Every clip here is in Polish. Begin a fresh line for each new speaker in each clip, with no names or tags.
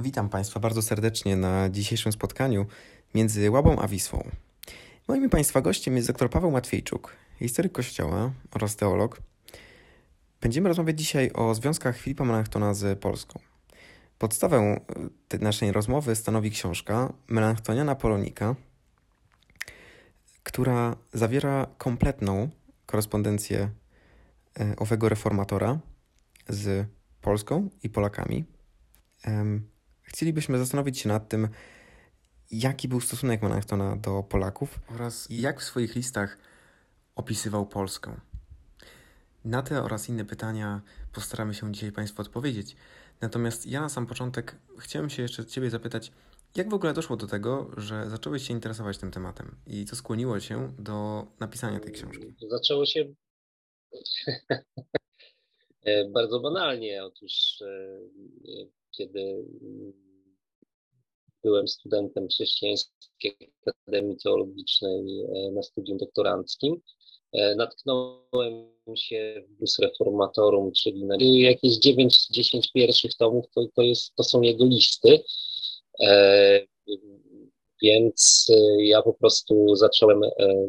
Witam Państwa bardzo serdecznie na dzisiejszym spotkaniu między Łabą a Wisłą. Moim Państwa gościem jest dr Paweł Matwiejczuk, historyk Kościoła oraz teolog. Będziemy rozmawiać dzisiaj o związkach Filipa Melanchtona z Polską. Podstawę tej naszej rozmowy stanowi książka Melanchtoniana Polonika, która zawiera kompletną korespondencję e, owego reformatora z Polską i Polakami. Chcielibyśmy zastanowić się nad tym, jaki był stosunek Melanchtona do Polaków oraz jak w swoich listach opisywał Polskę. Na te oraz inne pytania postaramy się dzisiaj Państwu odpowiedzieć. Natomiast ja na sam początek chciałem się jeszcze Ciebie zapytać, jak w ogóle doszło do tego, że zacząłeś się interesować tym tematem i co skłoniło się do napisania tej książki?
Zaczęło się bardzo banalnie. Otóż e, kiedy mm, byłem studentem Chrześcijańskiej Akademii Teologicznej e, na studium doktoranckim, e, natknąłem się w Bus Reformatorum, czyli na jakieś 9-10 pierwszych tomów, to, to, jest, to są jego listy. E, więc ja po prostu zacząłem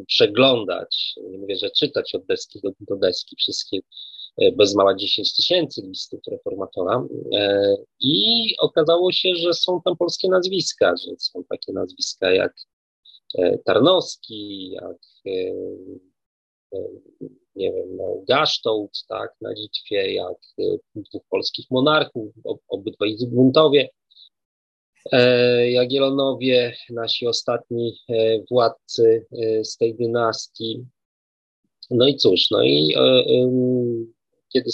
przeglądać, nie mówię, że czytać od deski do, do deski wszystkie E, bez mała 10 tysięcy listów reformatora e, i okazało się, że są tam polskie nazwiska, że są takie nazwiska jak e, Tarnowski, jak nie wiem, no, Gasztołt, tak, na Litwie, jak dwóch polskich monarchów, obydwaj Zygmuntowie, Jagiellonowie, nasi ostatni władcy z tej dynastii. No i cóż, no i kiedy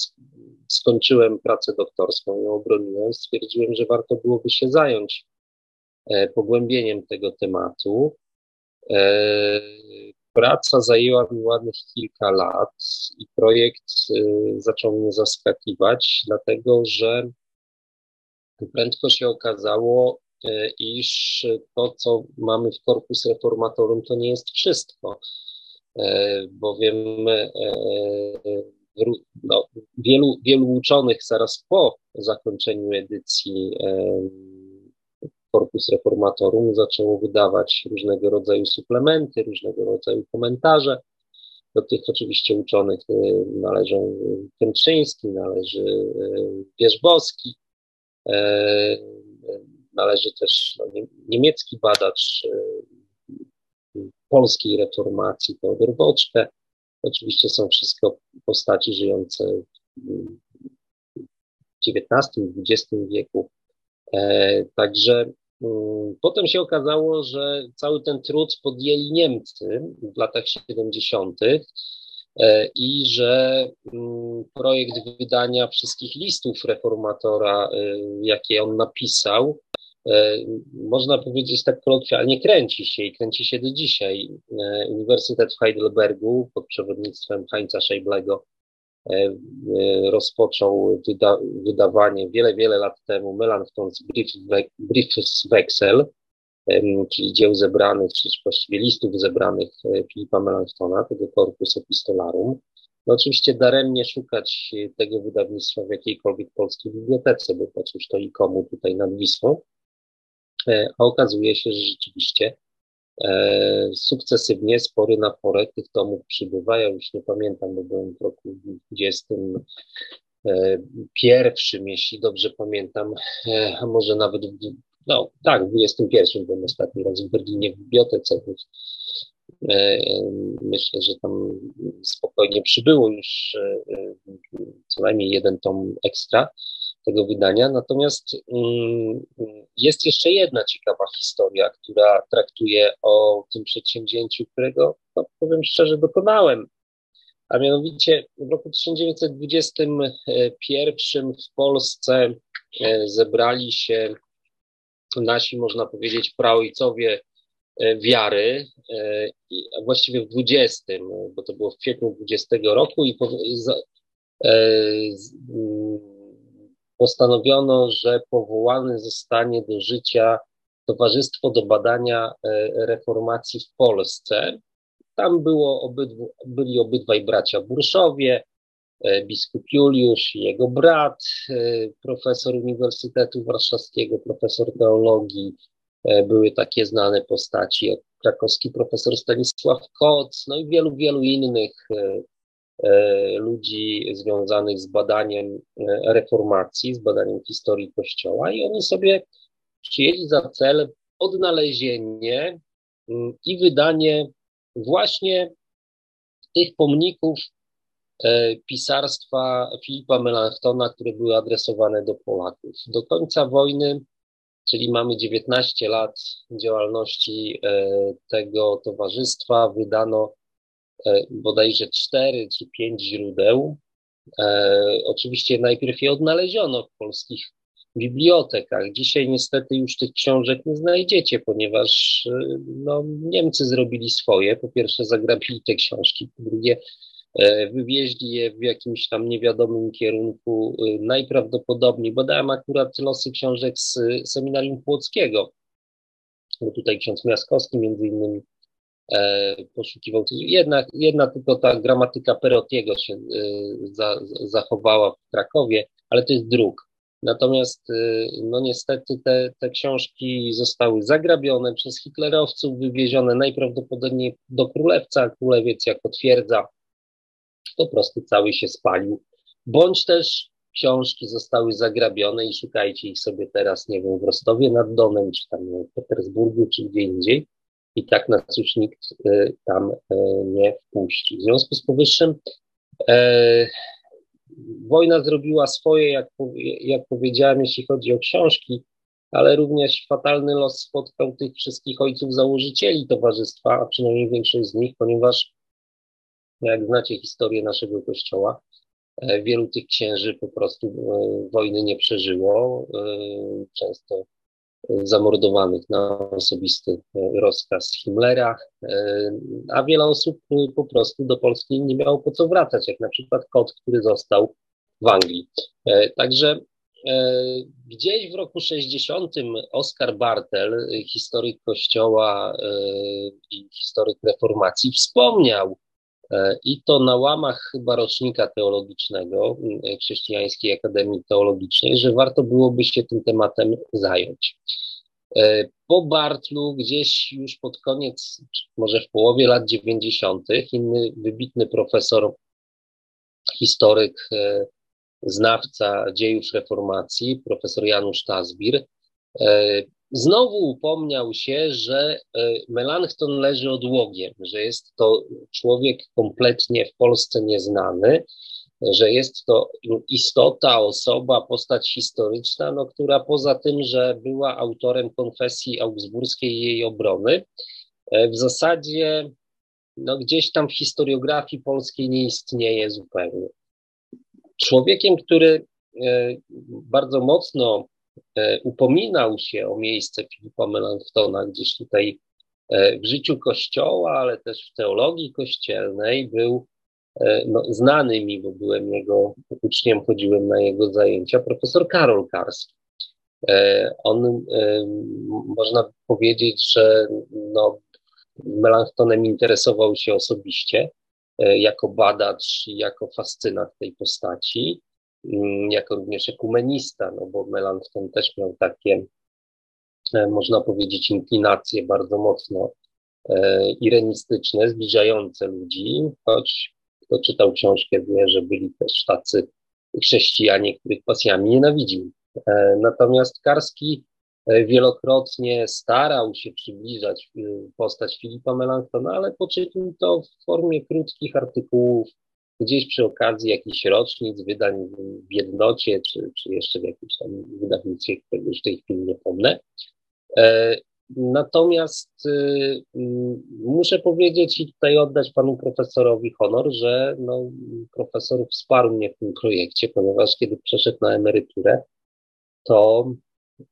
skończyłem pracę doktorską i obroniłem, stwierdziłem, że warto byłoby się zająć e, pogłębieniem tego tematu. E, praca zajęła mi ładnych kilka lat i projekt e, zaczął mnie zaskakiwać, dlatego że prędko się okazało, iż to, co mamy w Corpus Reformatorum, to nie jest wszystko, bowiem no, wielu, wielu uczonych zaraz po zakończeniu edycji Corpus Reformatorum zaczęło wydawać różnego rodzaju suplementy, różnego rodzaju komentarze. Do tych oczywiście uczonych e, należą Kętrzyński, należy e, Wierzbowski, e, należy też no, niemiecki badacz polskiej reformacji, Teodor Woczkę, Oczywiście są wszystko postaci żyjące w XIX-XX wieku. E, także mm, potem się okazało, że cały ten trud podjęli Niemcy w latach 70. E, i że mm, projekt wydania wszystkich listów reformatora, e, jakie on napisał, można powiedzieć tak kolokwialnie, kręci się i kręci się do dzisiaj. E, Uniwersytet w Heidelbergu pod przewodnictwem Heinza Scheiblego e, rozpoczął wyda wydawanie wiele, wiele lat temu Melanchthon's Briefswechsel, czyli dzieł zebranych, czy właściwie listów zebranych Filipa Melanchtona, tego Corpus Epistolarum. No oczywiście daremnie szukać tego wydawnictwa w jakiejkolwiek polskiej bibliotece, bo cóż to i komu tutaj nad Wisłą. E, a okazuje się, że rzeczywiście e, sukcesywnie, spory na porę tych tomów przybywa. Ja już nie pamiętam, bo byłem w roku 20 e, pierwszym, jeśli dobrze pamiętam, a może nawet, no tak, w 21 byłem ostatni raz w Berlinie w bibliotece. Myślę, że tam spokojnie przybyło już co najmniej jeden tom ekstra tego wydania. Natomiast mm, jest jeszcze jedna ciekawa historia, która traktuje o tym przedsięwzięciu, którego, no, powiem szczerze, dokonałem. A mianowicie w roku 1921 w Polsce e, zebrali się nasi, można powiedzieć, praojcowie e, wiary, e, właściwie w 20, bo to było w kwietniu 20 roku i postanowiono, że powołane zostanie do życia Towarzystwo do Badania e, Reformacji w Polsce. Tam było byli obydwaj bracia Burszowie, biskup Juliusz i jego brat, profesor Uniwersytetu Warszawskiego, profesor teologii. Były takie znane postaci jak krakowski profesor Stanisław Koc, no i wielu, wielu innych ludzi związanych z badaniem reformacji, z badaniem historii Kościoła i oni sobie przyjęli za cel odnalezienie mm, i wydanie właśnie tych pomników e, pisarstwa Filipa Melanchtona, które były adresowane do Polaków. Do końca wojny, czyli mamy 19 lat działalności e, tego towarzystwa, wydano e, bodajże 4 czy 5 źródeł. Oczywiście najpierw je odnaleziono w polskich bibliotekach. Dzisiaj niestety już tych książek nie znajdziecie, ponieważ y, no, Niemcy zrobili swoje. Po pierwsze zagrabili te książki, po drugie e, wywieźli je w jakimś tam niewiadomym kierunku. Najprawdopodobniej badałem akurat losy książek z seminarium płockiego, bo tutaj ksiądz Miaskowski między innymi e, poszukiwał. Jedna, jedna tylko ta gramatyka Perotiego się e, za, zachowała w Krakowie, ale to jest druk. Natomiast y, no niestety te, te książki zostały zagrabione przez hitlerowców, wywiezione najprawdopodobniej do królewca, królewiec jako twierdza po prostu cały się spalił. Bądź też książki zostały zagrabione i szukajcie ich sobie teraz, nie wiem, w Rostowie nad Donem, czy tam w Petersburgu, czy gdzie indziej. I tak nas już nikt y, tam y, nie wpuści. W związku z powyższym e, wojna zrobiła swoje, jak, jak powiedziałem, jeśli chodzi o książki, ale również fatalny los spotkał tych wszystkich ojców założycieli towarzystwa, a przynajmniej większość z nich, ponieważ jak znacie historię naszego kościoła, e, wielu tych księży po prostu e, wojny nie przeżyło, e, często zamordowanych na osobisty rozkaz Himmlera, a wiele osób po prostu do Polski nie miało po co wracać, jak na przykład kot, który został w Anglii. Także gdzieś w roku 60 Oskar Bartel, historyk Kościoła i historyk reformacji, wspomniał E, I to na łamach chyba rocznika teologicznego e, Chrześcijańskiej Akademii Teologicznej, że warto byłoby się tym tematem zająć. E, po Bartlu, gdzieś już pod koniec, może w połowie lat 90., inny wybitny profesor, historyk, znawca dziejów reformacji, profesor Janusz Tazbir, Znowu upomniał się, że e, Melanchthon leży odłogiem, że jest to człowiek kompletnie w Polsce nieznany, że jest to istota, osoba, postać historyczna, no, która poza tym, że była autorem konfesji augsburskiej i jej obrony, e, w zasadzie no, gdzieś tam w historiografii polskiej nie istnieje zupełnie. Człowiekiem, który e, bardzo mocno upominał się o miejsce Filipa Melanchtona gdzieś tutaj e, w życiu Kościoła, ale też w teologii kościelnej, był e, no, znany mi, bo byłem jego uczniem, chodziłem na jego zajęcia, profesor Karol Karski. On, można powiedzieć, że no, Melanchtonem interesował się osobiście, jako badacz i jako fascynat tej postaci. Mm, jako również ekumenista, no bo Melanchthon też miał takie, e, można powiedzieć, inklinacje bardzo mocno e, irenistyczne, zbliżające ludzi, choć kto czytał książkę wie, że byli też tacy chrześcijanie, których pasjami nienawidził. E, natomiast Karski wielokrotnie starał się przybliżać postać Filipa Melanchtona, ale poczytał to w formie krótkich artykułów, gdzieś przy okazji jakichś rocznic, wydań w jednocie, czy, czy jeszcze w jakimś tam wydawnictwie, którego już w tej chwili nie pomnę. E, natomiast y, muszę powiedzieć i tutaj oddać panu profesorowi honor, że no, profesor wsparł mnie w tym projekcie, ponieważ kiedy przeszedł na emeryturę, to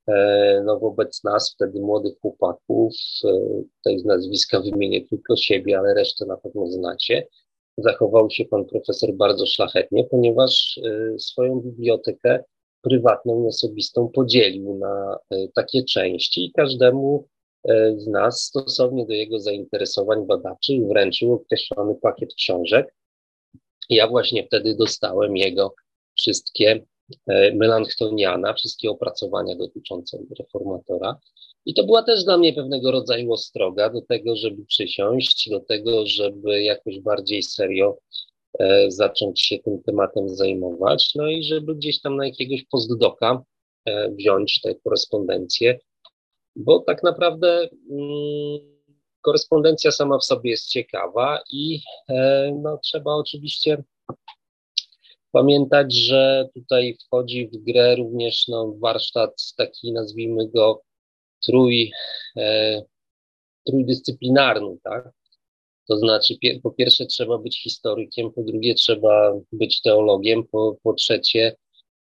e, no, wobec nas, wtedy młodych chłopaków, e, tutaj z nazwiska wymienię tylko siebie, ale resztę na pewno znacie, zachował się pan profesor bardzo szlachetnie, ponieważ y, swoją bibliotekę prywatną i osobistą podzielił na y, takie części i każdemu y, z nas stosownie do jego zainteresowań badaczych wręczył określony pakiet książek. Ja właśnie wtedy dostałem jego wszystkie Melanchtoniana, wszystkie opracowania dotyczące reformatora. I to była też dla mnie pewnego rodzaju ostroga do tego, żeby przysiąść, do tego, żeby jakoś bardziej serio e, zacząć się tym tematem zajmować, no i żeby gdzieś tam na jakiegoś postdoka e, wziąć tę korespondencję, bo tak naprawdę mm, korespondencja sama w sobie jest ciekawa i e, no, trzeba oczywiście pamiętać, że tutaj wchodzi w grę również no, warsztat taki, nazwijmy go, trój, e, trójdyscyplinarny, tak? To znaczy, po pierwsze trzeba być historykiem, po drugie trzeba być teologiem, po, po trzecie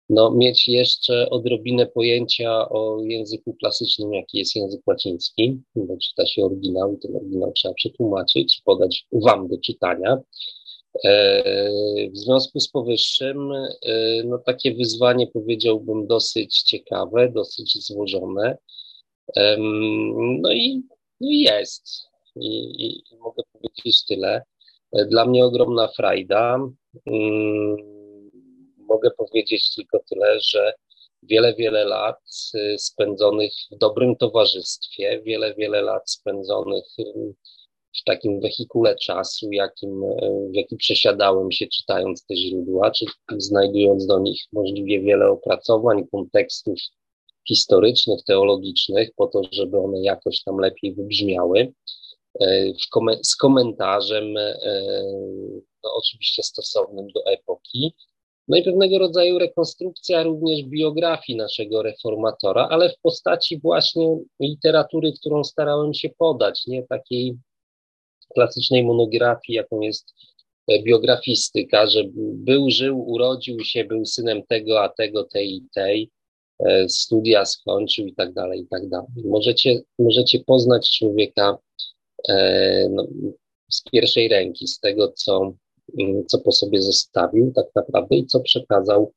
no, mieć jeszcze odrobinę pojęcia o języku klasycznym, jaki jest język łaciński, bo czyta się oryginał i ten oryginał trzeba przetłumaczyć, podać wam do czytania. E, w związku z powyższym, e, no takie wyzwanie powiedziałbym dosyć ciekawe, dosyć złożone. No i, no jest. I, i, I, mogę powiedzieć tyle. E, dla mnie ogromna frajda. Mm, mogę powiedzieć tylko tyle, że wiele, wiele lat spędzonych w dobrym towarzystwie, wiele, wiele lat spędzonych w takim wehikule czasu, jakim, y, w jakim przesiadałem się czytając te źródła, czy znajdując do nich możliwie wiele opracowań, kontekstów historycznych, teologicznych, po to, żeby one jakoś tam lepiej wybrzmiały. Y, z komentarzem, no oczywiście stosownym do epoki, no i pewnego rodzaju rekonstrukcja również biografii naszego reformatora, ale w postaci właśnie literatury, którą starałem się podać, nie takiej klasycznej monografii, jaką jest e, biografistyka, że był, żył, urodził się, był synem tego, a tego, tej i tej, e, studia skończył i tak dalej, i tak dalej. Możecie, możecie poznać człowieka e, no, z pierwszej ręki, z tego, co Mm, co po sobie zostawił tak naprawdę i co przekazał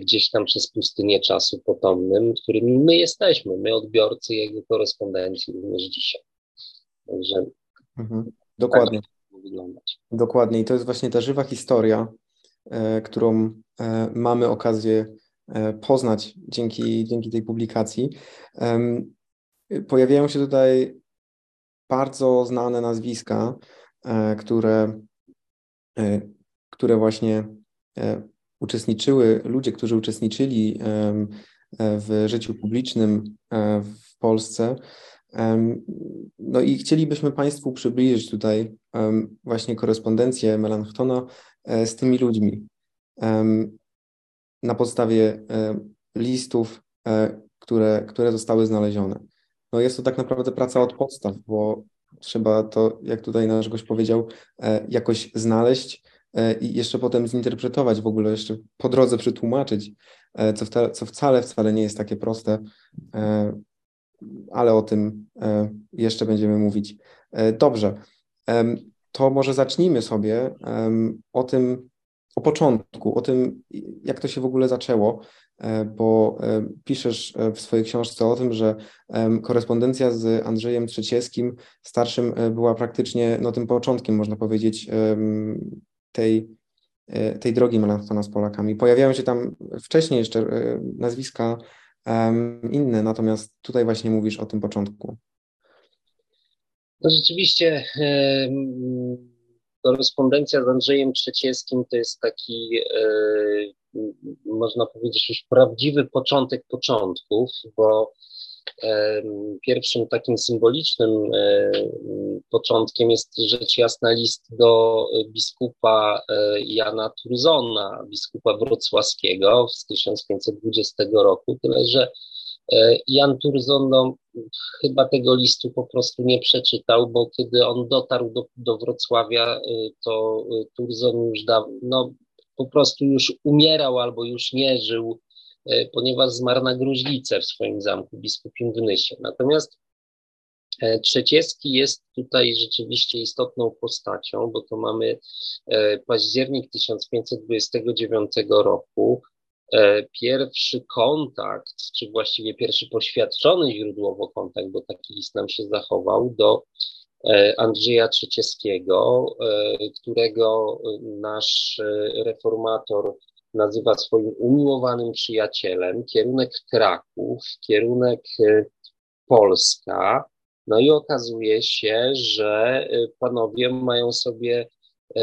gdzieś tam przez pustynię czasu potomnym, którymi my jesteśmy, my odbiorcy jego korespondencji również dzisiaj. Także
mhm. Dokładnie. Tak wyglądać. Dokładnie. I to jest właśnie ta żywa historia, e, którą e, mamy okazję e, poznać dzięki, dzięki tej publikacji. Pojawiają się tutaj bardzo znane nazwiska, e, które E, które właśnie e, uczestniczyły, ludzie, którzy uczestniczyli w życiu publicznym w Polsce. No i chcielibyśmy Państwu przybliżyć tutaj właśnie korespondencję Melanchtona z tymi ludźmi na podstawie listów, które, które zostały znalezione. No jest to tak naprawdę praca od podstaw, bo trzeba to, jak tutaj nasz gość powiedział, e, jakoś znaleźć e, i jeszcze potem zinterpretować, w ogóle jeszcze po drodze przetłumaczyć, e, co, wcale, co wcale, wcale nie jest takie proste, ale o tym jeszcze będziemy mówić. Dobrze, to może zacznijmy sobie o tym, o początku, o tym, jak to się w ogóle zaczęło. E, bo e, piszesz e, w swojej książce o tym, że korespondencja z Andrzejem Trzecieskim, starszym, była praktycznie no, tym początkiem, można powiedzieć, tej, tej drogi Melanctona z Polakami. Pojawiają się tam wcześniej jeszcze nazwiska inne, natomiast tutaj właśnie mówisz o tym początku.
No rzeczywiście korespondencja z Andrzejem Trzecieskim to jest taki można powiedzieć, już prawdziwy początek początków, bo Pierwszym takim symbolicznym początkiem jest rzecz jasna list do biskupa e, Jana Turzona, biskupa wrocławskiego z 1520 roku, tyle że e, Jan Turzon no, chyba tego listu po prostu nie przeczytał, bo kiedy on dotarł do, do Wrocławia, e, to Turzon już dawno, no, po prostu już umierał albo już nie żył, ponieważ zmarł na gruźlicę w swoim zamku biskupim w Nysie. Natomiast e, Trzecieski jest tutaj rzeczywiście istotną postacią, bo to mamy e, październik 1529 roku. Pierwszy kontakt, czy właściwie pierwszy poświadczony źródłowo kontakt, bo taki list nam się zachował, do Andrzeja Trzecieckiego, którego nasz reformator nazywa swoim umiłowanym przyjacielem, kierunek Kraków, kierunek Polska. No i okazuje się, że panowie mają sobie E,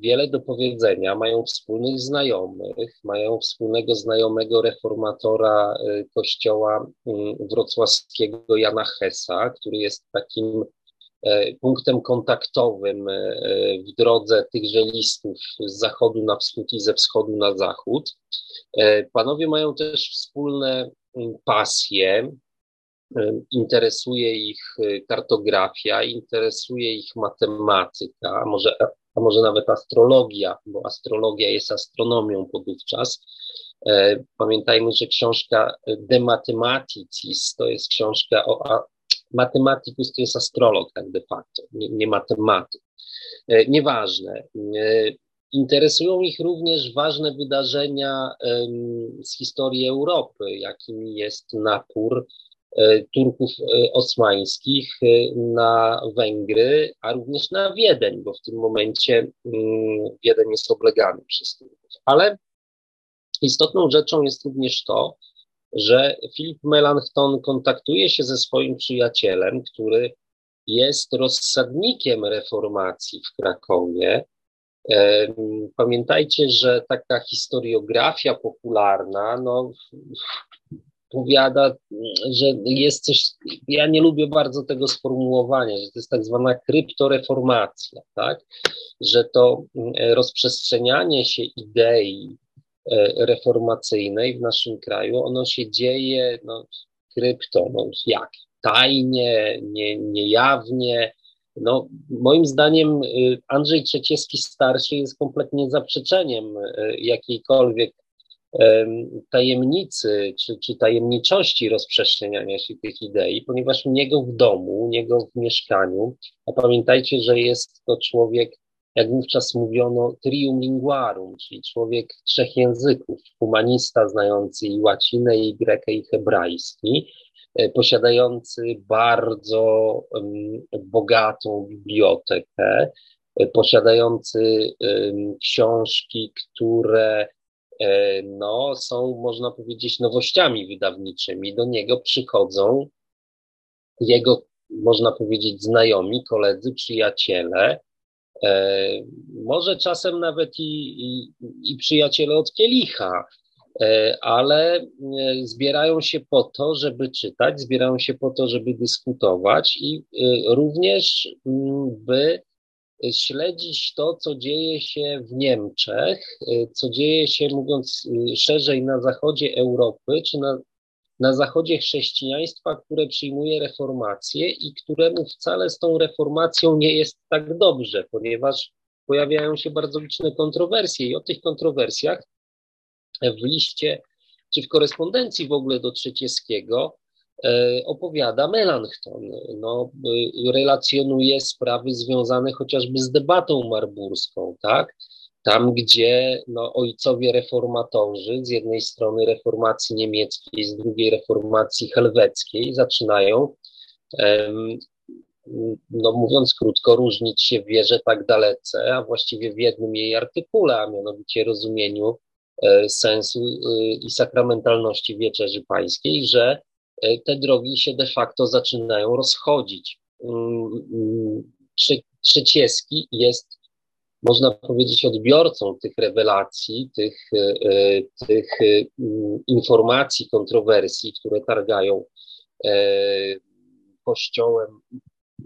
wiele do powiedzenia, mają wspólnych znajomych, mają wspólnego znajomego reformatora e, kościoła mm, wrocławskiego Jana Hesa, który jest takim e, punktem kontaktowym w drodze tychże listów z zachodu na wschód i ze wschodu na zachód. Panowie mają też wspólne mm, pasje, interesuje ich kartografia, interesuje ich matematyka, a może, a może nawet astrologia, bo astrologia jest astronomią podówczas. E, pamiętajmy, że książka De Mathematicis to jest książka o. Matematykus to jest astrolog, tak de facto, nie, nie matematyk. E, nieważne. E, interesują ich również ważne wydarzenia z historii Europy, jakim jest napór E, Turków osmańskich na Węgry, a również na Wiedeń, bo w tym momencie mm, Wiedeń jest oblegany przez Turków. Ale istotną rzeczą jest również to, że Filip Melanchthon kontaktuje się ze swoim przyjacielem, który jest rozsadnikiem reformacji w Krakowie. Pamiętajcie, że taka historiografia popularna no, powiada, że jest coś, ja nie lubię bardzo tego sformułowania, że to jest tak zwana kryptoreformacja, tak? Że to mm, rozprzestrzenianie się idei reformacyjnej w naszym kraju, ono się dzieje no, krypto, no jak? Tajnie, nie, niejawnie. No, moim zdaniem y, Andrzej Trzeciewski starszy jest kompletnie zaprzeczeniem y, jakiejkolwiek tajemnicy czy, czy tajemniczości rozprzestrzeniania się tych idei, ponieważ u niego w domu, u niego w mieszkaniu, a pamiętajcie, że jest to człowiek, jak wówczas mówiono, trium linguarum, czyli człowiek trzech języków, humanista znający i łacinę, i grekę, i hebrajski, e, posiadający bardzo bogatą bibliotekę, e, posiadający książki, które E, no, są, można powiedzieć, nowościami wydawniczymi. Do niego przychodzą jego, można powiedzieć, znajomi, koledzy, przyjaciele, może czasem nawet i, i, i przyjaciele od kielicha, e, ale zbierają się po to, żeby czytać, zbierają się po to, żeby dyskutować i również mm, by śledzić to, co dzieje się w Niemczech, co dzieje się, mówiąc szerzej, na zachodzie Europy, czy na, na zachodzie chrześcijaństwa, które przyjmuje reformację i któremu wcale z tą reformacją nie jest tak dobrze, ponieważ pojawiają się bardzo liczne kontrowersje i o tych kontrowersjach w liście czy w korespondencji w ogóle do Trzecieckiego E, opowiada Melanchthon. No, e, relacjonuje sprawy związane chociażby z debatą marburską, tak? Tam, gdzie no, ojcowie reformatorzy, z jednej strony reformacji niemieckiej, z drugiej reformacji helweckiej, zaczynają, no mówiąc krótko, różnić się w wierze tak dalece, a właściwie w jednym jej artykule, a mianowicie rozumieniu e, sensu i sakramentalności wieczerzy pańskiej, że E, te drogi się de facto zaczynają rozchodzić. Mm, mm, Trzecieski jest, można powiedzieć, odbiorcą tych rewelacji, tych, e, e, tych mm, informacji, kontrowersji, które targają kościołem,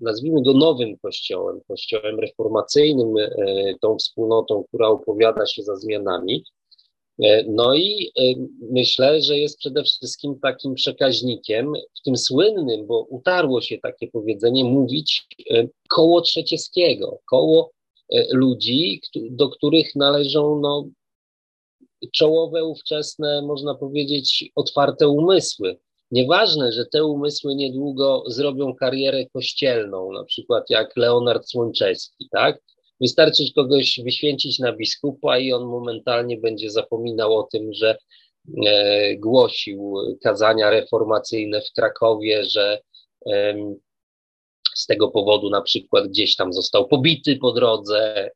nazwijmy go nowym kościołem, kościołem reformacyjnym, tą wspólnotą, która opowiada się za zmianami. E, no i e, myślę, że jest przede wszystkim takim przekaźnikiem w tym słynnym, bo utarło się takie powiedzenie, mówić e, koło trzecieskiego, koło ludzi, do których należą no, czołowe, ówczesne, można powiedzieć, otwarte umysły. Nieważne, że te umysły niedługo zrobią karierę kościelną, na przykład jak Leonard Słonczewski, tak? Wystarczy kogoś wyświęcić na biskupa i on momentalnie będzie zapominał o tym, że e, głosił kazania reformacyjne w Krakowie, że z tego powodu na przykład gdzieś tam został pobity po drodze,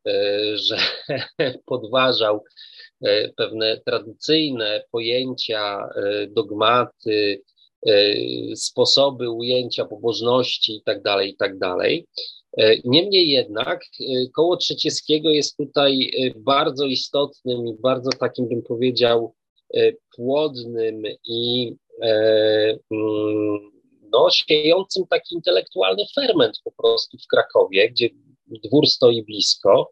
że podważał pewne tradycyjne pojęcia, dogmaty, sposoby ujęcia pobożności itd., tak itd. Tak niemniej jednak koło Trzecieskiego jest tutaj bardzo istotnym i bardzo takim, bym powiedział, płodnym i mm, no, siejącym taki intelektualny ferment po prostu w Krakowie, gdzie dwór stoi blisko,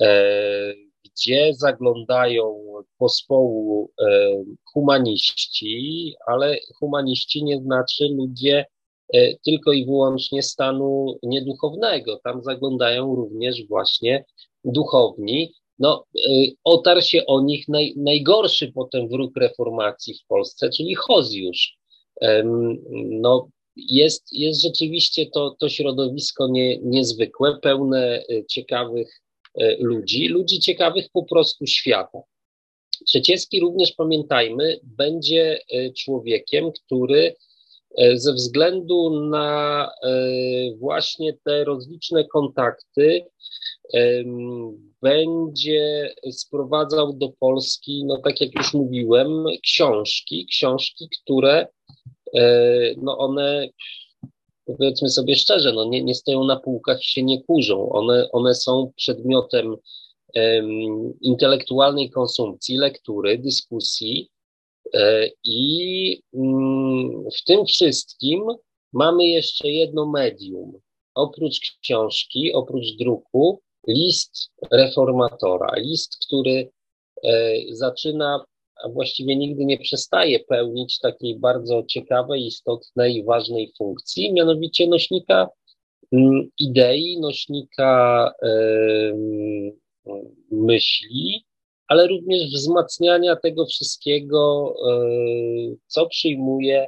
e, gdzie zaglądają pospołu e, humaniści, ale humaniści nie znaczy ludzie e, tylko i wyłącznie stanu nieduchownego. Tam zaglądają również właśnie duchowni. No, otarł się o nich naj, najgorszy potem wróg reformacji w Polsce, czyli Hozjusz. No, jest, jest rzeczywiście to, to środowisko nie, niezwykłe, pełne e, ciekawych e, ludzi, ludzi ciekawych po prostu świata. Trzecieski również, pamiętajmy, będzie e, człowiekiem, który ze względu na właśnie te rozliczne kontakty będzie sprowadzał do Polski, no tak jak już mówiłem, książki, książki, które no one, powiedzmy sobie szczerze, no nie, nie stoją na półkach i się nie kurzą. One, one są przedmiotem um, intelektualnej konsumpcji, lektury, dyskusji e, i um, w tym wszystkim mamy jeszcze jedno medium. Oprócz książki, oprócz druku, list reformatora, list, który e, zaczyna a właściwie nigdy nie przestaje pełnić takiej bardzo ciekawej, istotnej i ważnej funkcji, mianowicie nośnika mm, idei, nośnika myśli, ale również wzmacniania tego wszystkiego, e, co przyjmuje,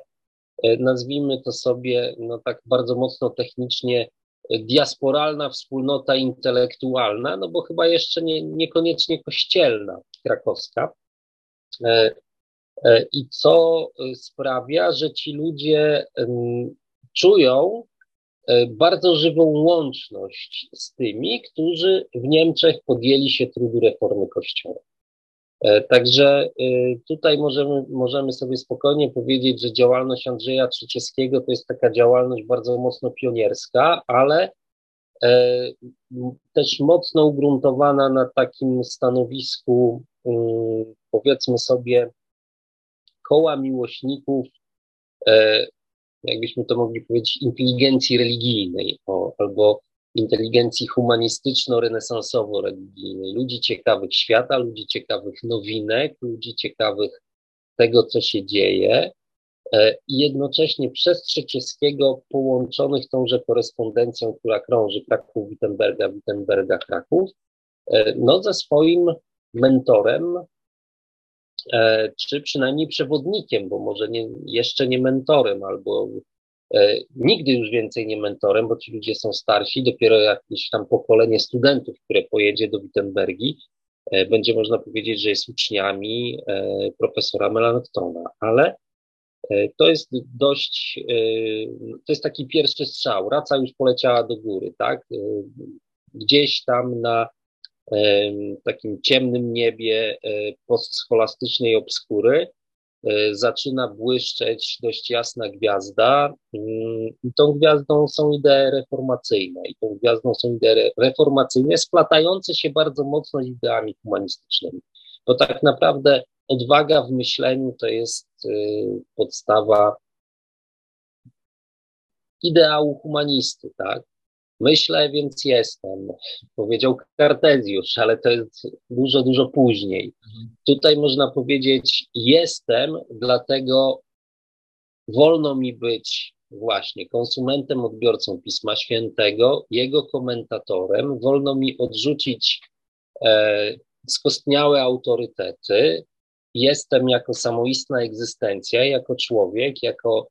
e, nazwijmy to sobie, no tak bardzo mocno technicznie, diasporalna wspólnota intelektualna, no bo chyba jeszcze nie, niekoniecznie kościelna krakowska. E, e, I co sprawia, że ci ludzie czują e, bardzo żywą łączność z tymi, którzy w Niemczech podjęli się trudu reformy Kościoła. Także tutaj możemy, możemy sobie spokojnie powiedzieć, że działalność Andrzeja Trzecieskiego to jest taka działalność bardzo mocno pionierska, ale też mocno ugruntowana na takim stanowisku powiedzmy sobie, koła miłośników, e, jakbyśmy to mogli powiedzieć, inteligencji religijnej o, albo inteligencji humanistyczno-renesansowo-religijnej, ludzi ciekawych świata, ludzi ciekawych nowinek, ludzi ciekawych tego, co się dzieje e, i jednocześnie przez Trzecieskiego połączonych tąże korespondencją, która krąży Kraków-Wittenberga, Wittenberga-Kraków, e, no ze swoim mentorem, czy przynajmniej przewodnikiem, bo może nie, jeszcze nie mentorem, albo e, nigdy już więcej nie mentorem, bo ci ludzie są starsi, dopiero jakieś tam pokolenie studentów, które pojedzie do Wittenbergi, e, będzie można powiedzieć, że jest uczniami profesora Melanctona, ale to jest dość, to jest taki pierwszy strzał, raca już poleciała do góry, tak? Gdzieś tam na takim ciemnym niebie e, postscholastycznej obskury e, zaczyna błyszczeć dość jasna gwiazda mm, i tą gwiazdą są idee reformacyjne i tą gwiazdą są idee reformacyjne splatające się bardzo mocno z ideami humanistycznymi. Bo tak naprawdę odwaga w myśleniu to jest e, podstawa ideału humanisty, tak? Myślę, więc jestem. Powiedział Kartezjusz, ale to jest dużo, dużo później. Mhm. Tutaj można powiedzieć, jestem, dlatego wolno mi być właśnie konsumentem, odbiorcą Pisma Świętego, jego komentatorem, wolno mi odrzucić e, skostniałe autorytety. Jestem jako samoistna egzystencja, jako człowiek, jako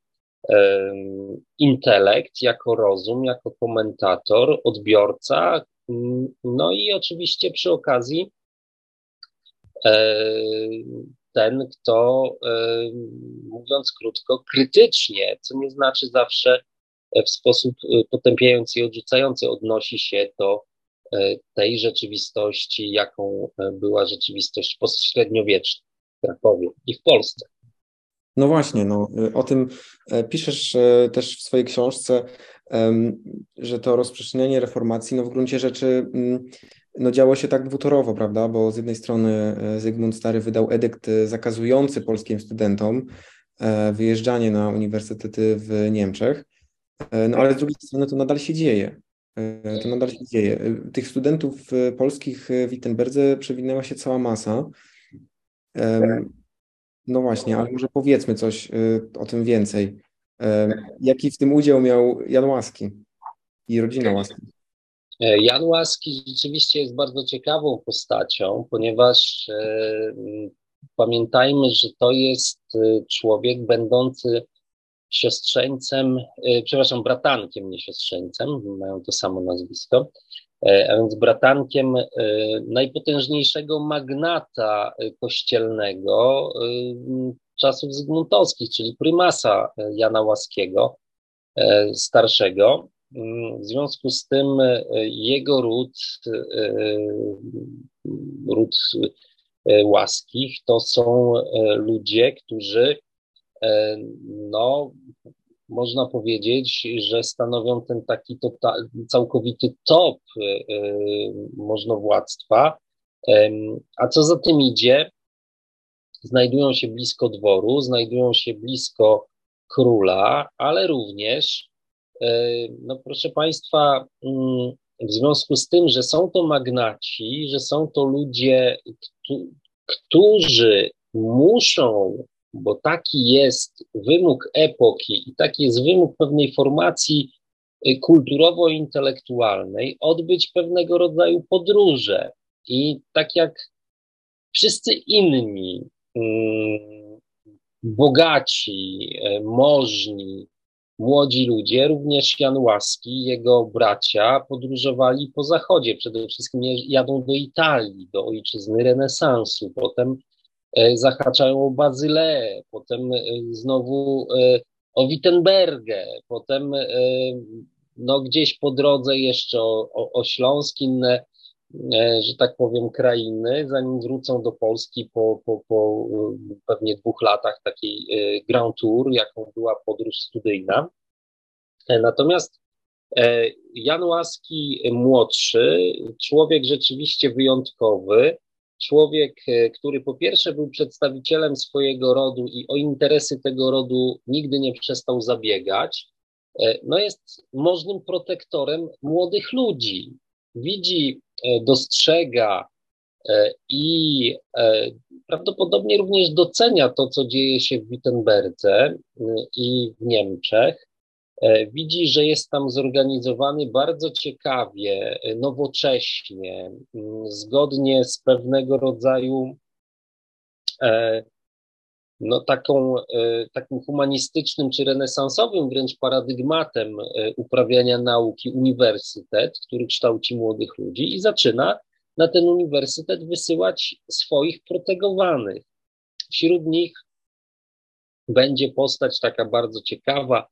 intelekt, jako rozum, jako komentator, odbiorca, no i oczywiście przy okazji e, ten, kto, mówiąc krótko, krytycznie, co nie znaczy zawsze w sposób potępiający i odrzucający odnosi się do tej rzeczywistości, jaką była rzeczywistość postśredniowieczna w Krakowie i w Polsce.
No właśnie, no, o tym piszesz też w swojej książce, że to rozprzestrzenianie reformacji, no w gruncie rzeczy mm, no działo się tak dwutorowo, prawda? Bo z jednej strony e, Zygmunt Stary wydał edykt e, zakazujący polskim studentom e, wyjeżdżanie na uniwersytety w Niemczech, no ale z drugiej strony to nadal się dzieje. To nadal się dzieje. Tych studentów polskich w Wittenberdze przewinęła się cała masa. No właśnie, ale może powiedzmy coś o tym więcej. Jaki w tym udział miał Jan Łaski i rodzina Łaski?
E, Jan Łaski rzeczywiście jest bardzo ciekawą postacią, ponieważ e, pamiętajmy, że to jest e, człowiek będący siostrzeńcem, przepraszam, bratankiem, nie siostrzeńcem, mają to samo nazwisko, a więc bratankiem najpotężniejszego magnata kościelnego czasów zygmuntowskich, czyli prymasa Jana Łaskiego starszego. W związku z tym e, jego ród, e, ród e, łaskich to są ludzie, którzy no, można powiedzieć, że stanowią ten taki total, całkowity top możnowładztwa. A co za tym idzie, znajdują się blisko dworu, znajdują się blisko króla, ale również E, no proszę Państwa, mm, w związku z tym, że są to magnaci, że są to ludzie, którzy muszą, bo taki jest wymóg epoki i taki jest wymóg pewnej formacji y, kulturowo-intelektualnej, odbyć pewnego rodzaju podróże. I tak jak wszyscy inni, mm, bogaci, e, możni, młodzi ludzie, również Jan Łaski, jego bracia podróżowali po zachodzie. Przede wszystkim jadą do Italii, do ojczyzny renesansu, potem zahaczają o Bazyleę, potem e, znowu e, o Wittenbergę, potem no, gdzieś po drodze jeszcze o, o, o Śląsk, inne, że tak powiem, krainy, zanim wrócą do Polski po, po, po pewnie dwóch latach takiej Grand Tour, jaką była podróż studyjna. Natomiast e, Jan Łaski młodszy, człowiek rzeczywiście wyjątkowy, człowiek, e, który po pierwsze był przedstawicielem swojego rodu i o interesy tego rodu nigdy nie przestał zabiegać, e, no jest możnym protektorem młodych ludzi. Widzi, dostrzega i prawdopodobnie również docenia to, co dzieje się w Wittenberdze i w Niemczech. E, widzi, że jest tam zorganizowany bardzo ciekawie, e, nowocześnie, mm, zgodnie z pewnego rodzaju e, no, taką, takim humanistycznym czy renesansowym wręcz paradygmatem uprawiania nauki uniwersytet, który kształci młodych ludzi i zaczyna na ten uniwersytet wysyłać swoich protegowanych. Wśród nich będzie postać taka bardzo ciekawa,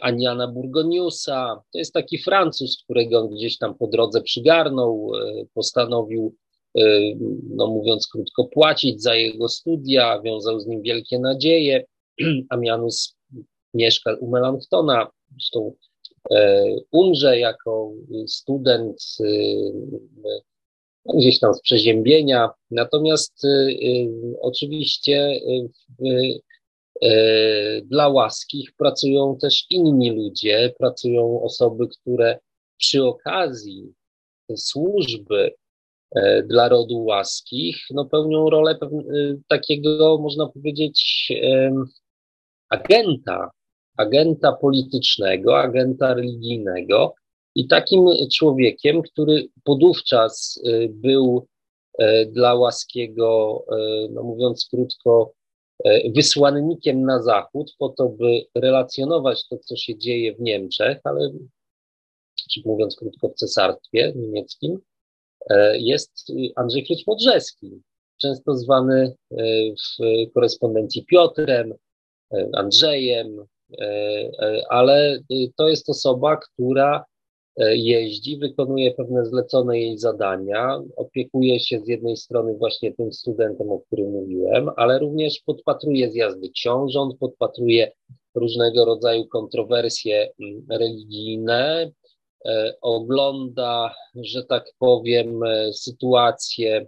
Aniana Burgoniusa. To jest taki Francuz, którego on gdzieś tam po drodze przygarnął, e, postanowił, e, no mówiąc krótko, płacić za jego studia, wiązał z nim wielkie nadzieje. Amianus mieszka u Melanchtona, zresztą umrze jako student no, gdzieś tam z przeziębienia. Natomiast oczywiście E, dla łaskich pracują też inni ludzie, pracują osoby, które przy okazji służby e, dla rodu łaskich no, pełnią rolę e, takiego, można powiedzieć, agenta, agenta politycznego, agenta religijnego. I takim człowiekiem, który podówczas był dla łaskiego, no mówiąc krótko, E, wysłannikiem na zachód po to, by relacjonować to, co się dzieje w Niemczech, ale mówiąc krótko w cesarstwie niemieckim, e, jest Andrzej Frycz-Modrzewski, często zwany e, w korespondencji Piotrem, Andrzejem, ale to jest osoba, która jeździ, wykonuje pewne zlecone jej zadania, opiekuje się z jednej strony właśnie tym studentem, o którym mówiłem, ale również podpatruje zjazdy książąt, podpatruje różnego rodzaju kontrowersje mm, religijne, e, ogląda, że tak powiem, e, sytuację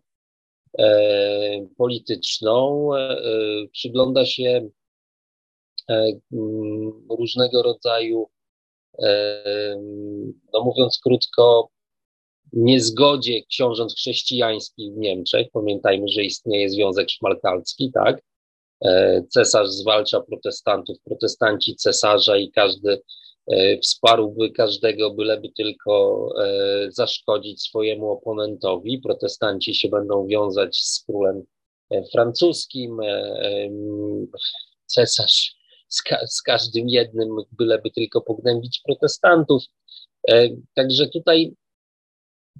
e, polityczną, przygląda się mm, różnego rodzaju, no mówiąc krótko, niezgodzie książąt chrześcijańskich w Niemczech. Pamiętajmy, że istnieje Związek Szmalkalski, tak? E, cesarz zwalcza protestantów, protestanci cesarza i każdy e, wsparłby każdego, byleby tylko e, zaszkodzić swojemu oponentowi. Protestanci się będą wiązać z królem francuskim, cesarz z, ka z każdym jednym, byleby tylko pognębić protestantów. Także tutaj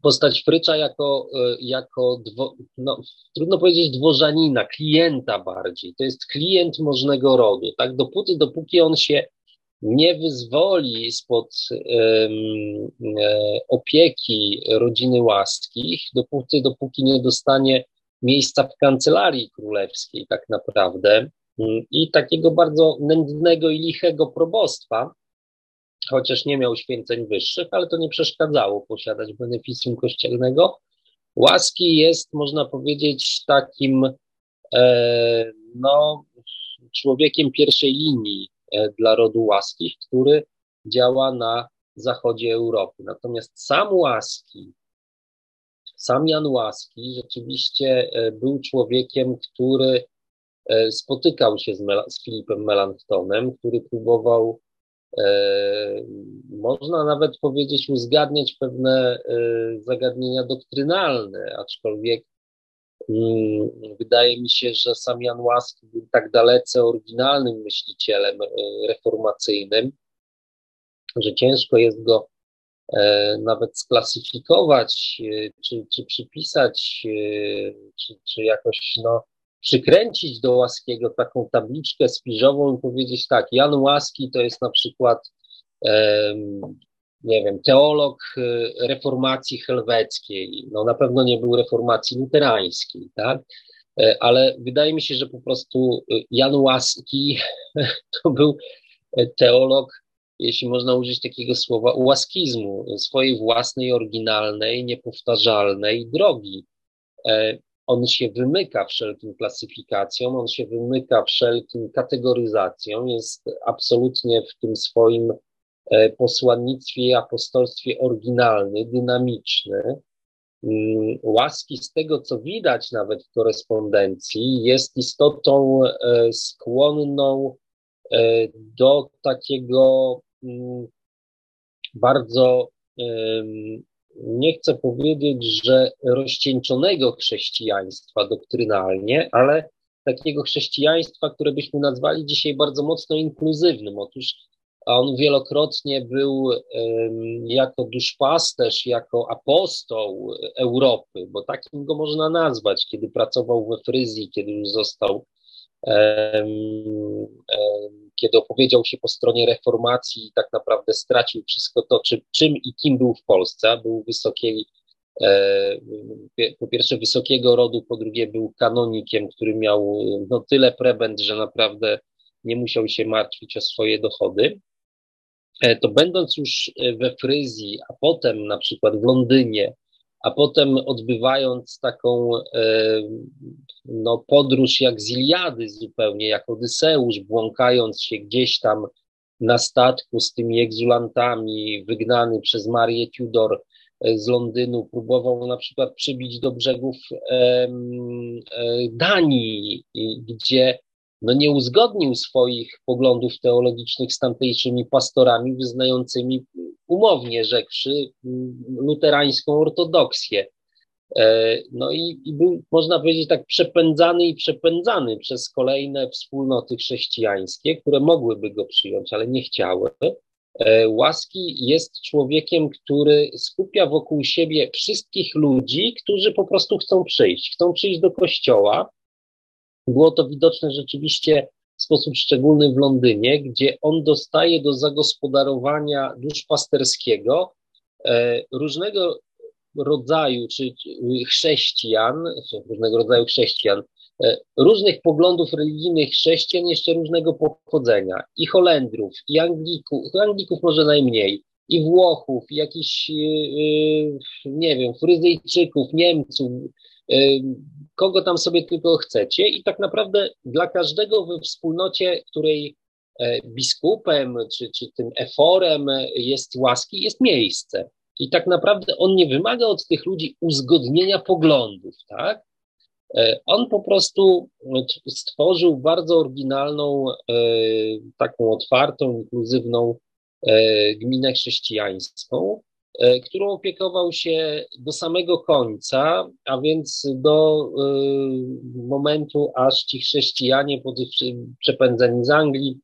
postać Frycza jako, e, jako dwo, no, trudno powiedzieć dworzanina, klienta bardziej. To jest klient możnego rodu, tak? Dopóty, dopóki on się nie wyzwoli spod um, opieki rodziny łaskich, dopóty, dopóki nie dostanie miejsca w kancelarii królewskiej, tak naprawdę, i takiego bardzo nędznego i lichego probostwa, chociaż nie miał święceń wyższych, ale to nie przeszkadzało posiadać beneficjum kościelnego. Łaski jest, można powiedzieć, takim e, no, człowiekiem pierwszej linii e, dla rodu łaskich, który działa na zachodzie Europy. Natomiast sam Łaski, sam Jan Łaski rzeczywiście e, był człowiekiem, który spotykał się z, Mel z Filipem Melanchtonem, który próbował E, można nawet powiedzieć uzgadniać pewne e, zagadnienia doktrynalne, aczkolwiek mm, wydaje mi się, że sam Jan Łaski był tak dalece oryginalnym myślicielem e, reformacyjnym, że ciężko jest go nawet sklasyfikować, czy, czy przypisać, czy, czy jakoś no, przykręcić do Łaskiego taką tabliczkę spiżową i powiedzieć tak, Jan Łaski to jest na przykład, nie wiem, teolog e, reformacji helweckiej, no na pewno nie był reformacji luterańskiej, tak? E, ale wydaje mi się, że po prostu e, Jan Łaski to był teolog, jeśli można użyć takiego słowa, łaskizmu, swojej własnej, oryginalnej, niepowtarzalnej drogi on się wymyka wszelkim klasyfikacjom, on się wymyka wszelkim kategoryzacjom, jest absolutnie w tym swoim e, posłannictwie i apostolstwie oryginalny, dynamiczny. Mm, łaski z tego, co widać nawet w korespondencji, jest istotą e, skłonną e, do takiego mm, bardzo nie chcę powiedzieć, że rozcieńczonego chrześcijaństwa doktrynalnie, ale takiego chrześcijaństwa, które byśmy nazwali dzisiaj bardzo mocno inkluzywnym. Otóż on wielokrotnie był um, jako duszpasterz, jako apostoł Europy, bo takim go można nazwać, kiedy pracował we Fryzji, kiedy już został kiedy opowiedział się po stronie reformacji tak naprawdę stracił wszystko to, czy, czym i kim był w Polsce. Był wysokiej, e, po pierwsze wysokiego rodu, po drugie był kanonikiem, który miał no, tyle prebend, że naprawdę nie musiał się martwić o swoje dochody. E, to będąc już we Fryzji, a potem na przykład w Londynie, a potem odbywając taką e, no, podróż jak z Iliady zupełnie, jak Odyseusz, błąkając się gdzieś tam na statku z tymi egzulantami, wygnany przez Marię Tudor e, z Londynu, próbował na przykład przybić do brzegów e, Danii, gdzie no nie uzgodnił swoich poglądów teologicznych z tamtejszymi pastorami wyznającymi umownie rzekłszy luterańską ortodoksję. E, no i, i, był, można powiedzieć, tak przepędzany i przepędzany przez kolejne wspólnoty chrześcijańskie, które mogłyby go przyjąć, ale nie chciały. E, łaski jest człowiekiem, który skupia wokół siebie wszystkich ludzi, którzy po prostu chcą przyjść. Chcą przyjść do kościoła. Było to widoczne rzeczywiście w sposób szczególny w Londynie, gdzie on dostaje do zagospodarowania duszpasterskiego e, różnego rodzaju, czy chrześcijan, różnego rodzaju chrześcijan, e, różnych poglądów religijnych chrześcijan jeszcze różnego pochodzenia, i Holendrów, i Anglików, Anglików może najmniej, i Włochów, i jakichś, nie wiem, Fryzyjczyków, Niemców, kogo tam sobie tylko chcecie i tak naprawdę dla każdego we wspólnocie, której e, biskupem czy, czy tym eforem jest łaski, jest miejsce. I tak naprawdę on nie wymaga od tych ludzi uzgodnienia poglądów, tak? E, on po prostu stworzył bardzo oryginalną, e, taką otwartą, inkluzywną gminę chrześcijańską, E, którą opiekował się do samego końca, a więc do e, momentu, aż ci chrześcijanie po tych przepędzeni z Anglii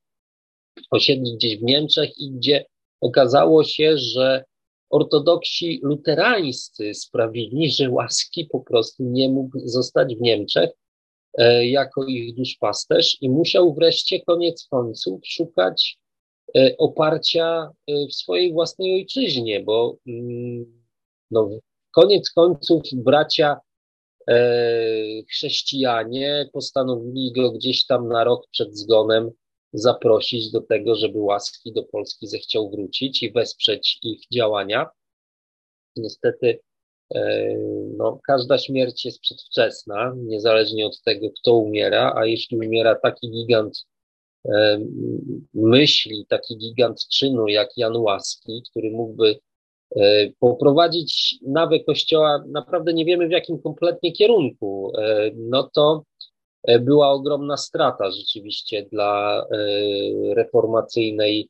osiedli gdzieś w Niemczech i gdzie okazało się, że ortodoksi luterańscy sprawili, że łaski po prostu nie mógł zostać w Niemczech e, jako ich duszpasterz i musiał wreszcie koniec końców szukać E, oparcia e, w swojej własnej ojczyźnie, bo mm, no, koniec końców bracia e, chrześcijanie postanowili go gdzieś tam na rok przed zgonem zaprosić do tego, żeby łaski do Polski zechciał wrócić i wesprzeć ich działania. Niestety no, każda śmierć jest przedwczesna, niezależnie od tego, kto umiera, a jeśli umiera taki gigant myśli, taki gigant czynu jak Jan Łaski, który mógłby e, poprowadzić nawę Kościoła, naprawdę nie wiemy w jakim kompletnie kierunku, e, no to e, była ogromna strata rzeczywiście dla reformacyjnej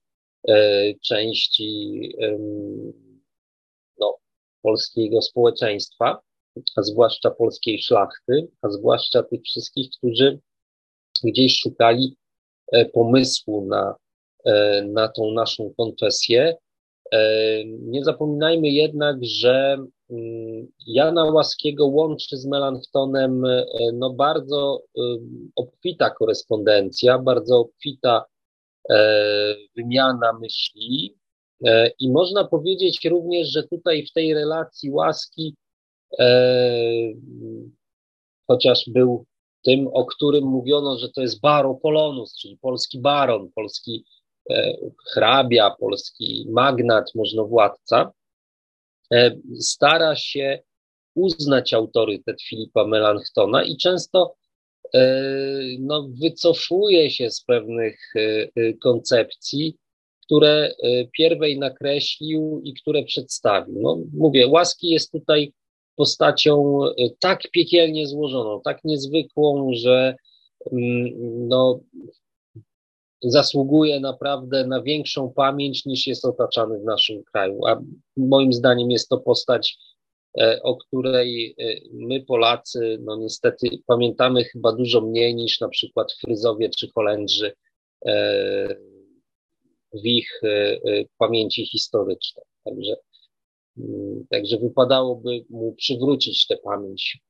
części no, polskiego społeczeństwa, a zwłaszcza polskiej szlachty, a zwłaszcza tych wszystkich, którzy gdzieś szukali pomysłu na, e, na tą naszą konfesję. E, nie zapominajmy jednak, że mm, Jana Łaskiego łączy z Melanchtonem no bardzo obfita korespondencja, bardzo obfita wymiana myśli i można powiedzieć również, że tutaj w tej relacji łaski, chociaż był tym, o którym mówiono, że to jest baro polonus, czyli polski baron, polski e, hrabia, polski magnat, możnowładca, e, stara się uznać autorytet Filipa Melanchtona i często e, no, wycofuje się z pewnych e, e, koncepcji, które e, pierwej nakreślił i które przedstawił. No, mówię, łaski jest tutaj postacią e, tak piekielnie złożoną, tak niezwykłą, że mm, no, zasługuje naprawdę na większą pamięć niż jest otaczany w naszym kraju. A moim zdaniem jest to postać, e, o której e, my Polacy, no niestety pamiętamy chyba dużo mniej niż na przykład Fryzowie czy Holendrzy w ich pamięci historycznej. Także także wypadałoby mu przywrócić tę pamięć.